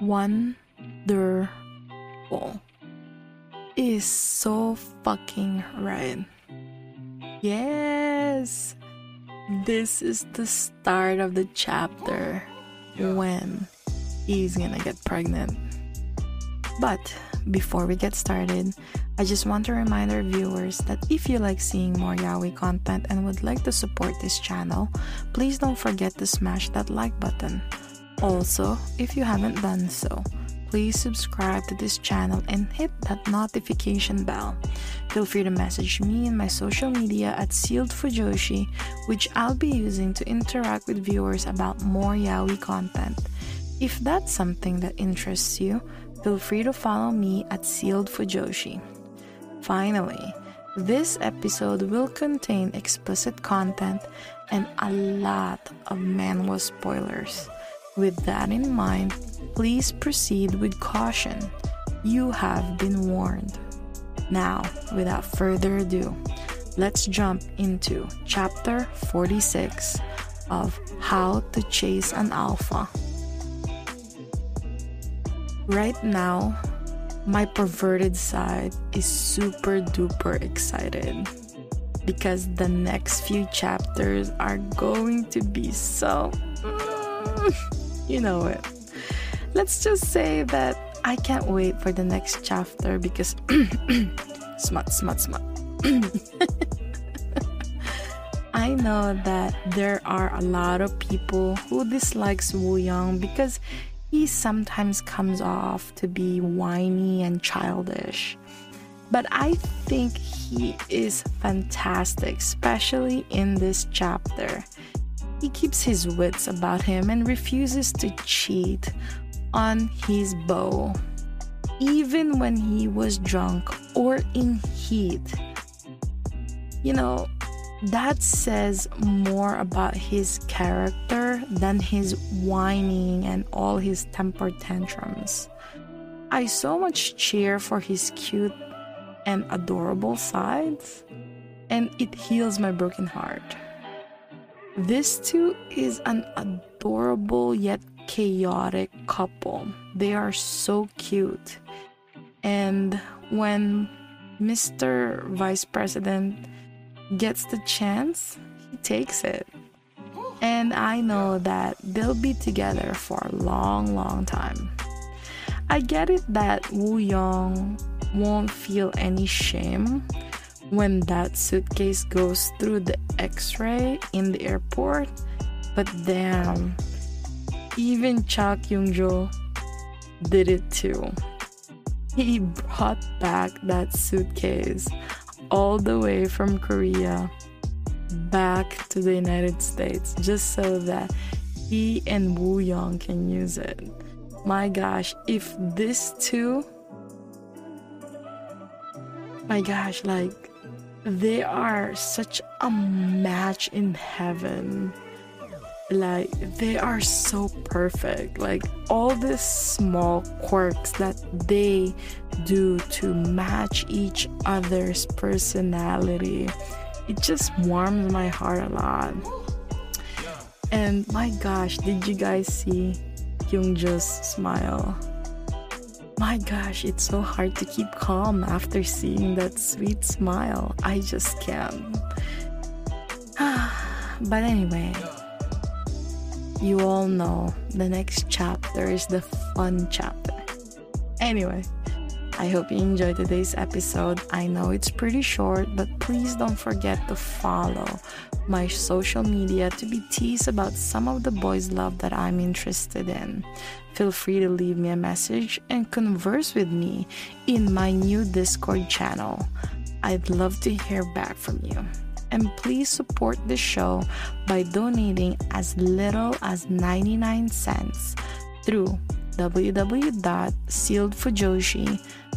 wonderful is so fucking right. Yes, this is the start of the chapter when he's gonna get pregnant. But before we get started, I just want to remind our viewers that if you like seeing more yaoi content and would like to support this channel, please don't forget to smash that like button. Also, if you haven't done so, please subscribe to this channel and hit that notification bell. Feel free to message me in my social media at Sealed Fujoshi, which I'll be using to interact with viewers about more yaoi content. If that's something that interests you, feel free to follow me at Sealed Fujoshi. Finally, this episode will contain explicit content and a lot of manhwa spoilers. With that in mind, please proceed with caution. You have been warned. Now, without further ado, let's jump into chapter 46 of How to Chase an Alpha. Right now, my perverted side is super duper excited because the next few chapters are going to be so. you know it. Let's just say that I can't wait for the next chapter because. smut, smut, smut. I know that there are a lot of people who dislikes Woo Young because he sometimes comes off to be whiny and childish. But I think he is fantastic, especially in this chapter. He keeps his wits about him and refuses to cheat on his beau, even when he was drunk or in heat. You know, that says more about his character than his whining and all his temper tantrums. I so much cheer for his cute and adorable sides, and it heals my broken heart. This too is an adorable yet chaotic couple. They are so cute. And when Mr. Vice President gets the chance, he takes it. And I know that they'll be together for a long, long time. I get it that Woo Young won't feel any shame when that suitcase goes through the x ray in the airport, but damn, even Cha Kyung Jo did it too. He brought back that suitcase all the way from Korea back to the United States just so that he and Woo Young can use it. My gosh, if this too, my gosh, like they are such a match in heaven. Like they are so perfect. Like all these small quirks that they do to match each other's personality. It just warms my heart a lot. And my gosh, did you guys see Kyungjo's smile? My gosh, it's so hard to keep calm after seeing that sweet smile. I just can't. but anyway, you all know the next chapter is the fun chapter. Anyway, I hope you enjoyed today's episode. I know it's pretty short, but please don't forget to follow my social media to be teased about some of the boys' love that I'm interested in. Feel free to leave me a message and converse with me in my new Discord channel. I'd love to hear back from you. And please support the show by donating as little as 99 cents through